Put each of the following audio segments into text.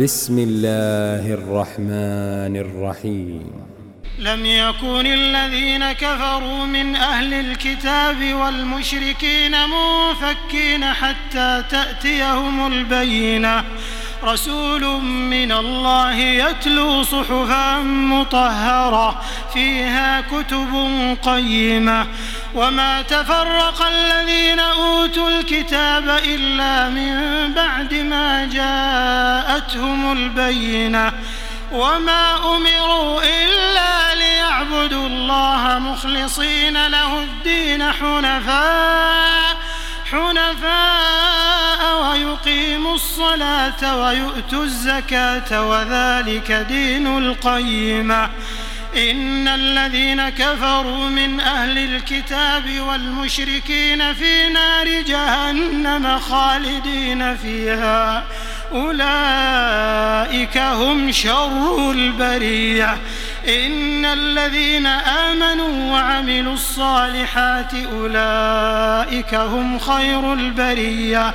بسم الله الرحمن الرحيم. لم يكن الذين كفروا من أهل الكتاب والمشركين منفكين حتى تأتيهم البينة. رسول من الله يتلو صحفا مطهرة فيها كتب قيمة. وما تفرق الذين أوتوا الكتاب إلا من بعد ما جاءتهم البينة. وما أمروا إلا ليعبدوا الله مخلصين له الدين حنفاء. الصلاة ويؤتوا الزكاة وذلك دين القيمة. إن الذين كفروا من أهل الكتاب والمشركين في نار جهنم خالدين فيها. أولئك هم شر البرية. إن الذين آمنوا وعملوا الصالحات أولئك هم خير البرية.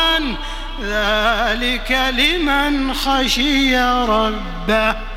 ذلك لمن خشي ربه.